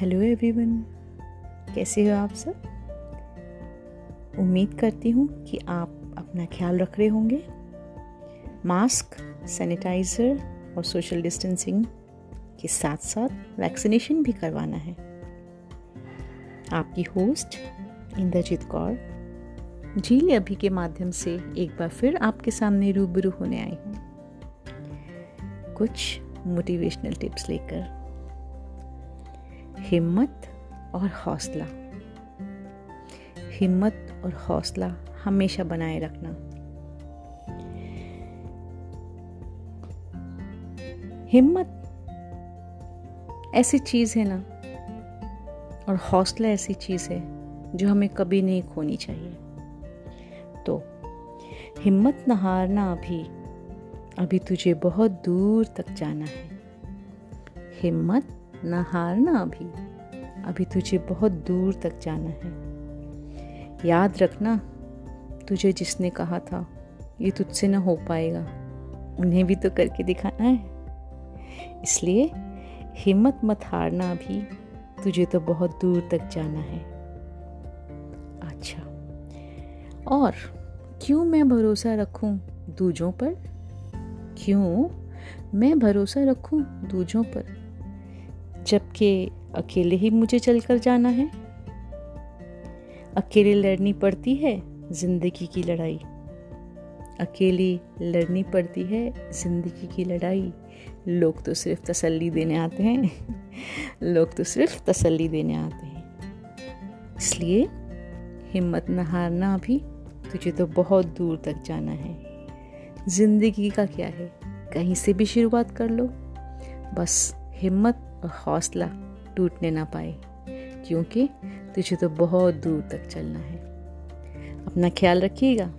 Hello everyone, कैसे हो आप सब? उम्मीद करती हूँ कि आप अपना ख्याल रख रहे होंगे। मास्क, सैनिटाइज़र और सोशल डिस्टेंसिंग के साथ साथ वैक्सीनेशन भी करवाना है। आपकी होस्ट इंद्रजीत कौर, झील अभी के माध्यम से एक बार फिर आपके सामने रूबरू होने आई हूँ। कुछ मोटिवेशनल टिप्स लेकर हिम्मत और हौसला। हिम्मत और हौसला हमेशा बनाए रखना। हिम्मत ऐसी चीज़ है ना, और हौसला ऐसी चीज़ है जो हमें कभी नहीं खोनी चाहिए। तो हिम्मत न हारना अभी अभी तुझे बहुत दूर तक जाना है। हिम्मत न हारना अभी। अभी तुझे बहुत दूर तक जाना है। याद रखना, तुझे जिसने कहा था, ये तुझसे न हो पाएगा। उन्हें भी तो करके दिखाना है। इसलिए हिम्मत मत हारना अभी, तुझे तो बहुत दूर तक जाना है। अच्छा और क्यों मैं भरोसा रखूँ दूजों पर? क्यों मैं भरोसा रखूँ दूजों पर? जबकि अकेले ही मुझे चलकर जाना है। अकेले लड़नी पड़ती है, ज़िंदगी की लड़ाई। अकेली लड़नी पड़ती है, ज़िंदगी की लड़ाई। लोग तो सिर्फ़ तसल्ली देने आते हैं। लोग तो सिर्फ़ तसल्ली देने आते हैं। इसलिए हिम्मत न हारना अभी तुझे तो बहुत दूर तक जाना है। ज़िंदगी का क्या है? कहीं से भी शुरुआत कर लो। बस हिम्मत और हौसला टूटने ना पाए, क्योंकि तुझे तो बहुत दूर तक चलना है। अपना ख्याल रखिएगा।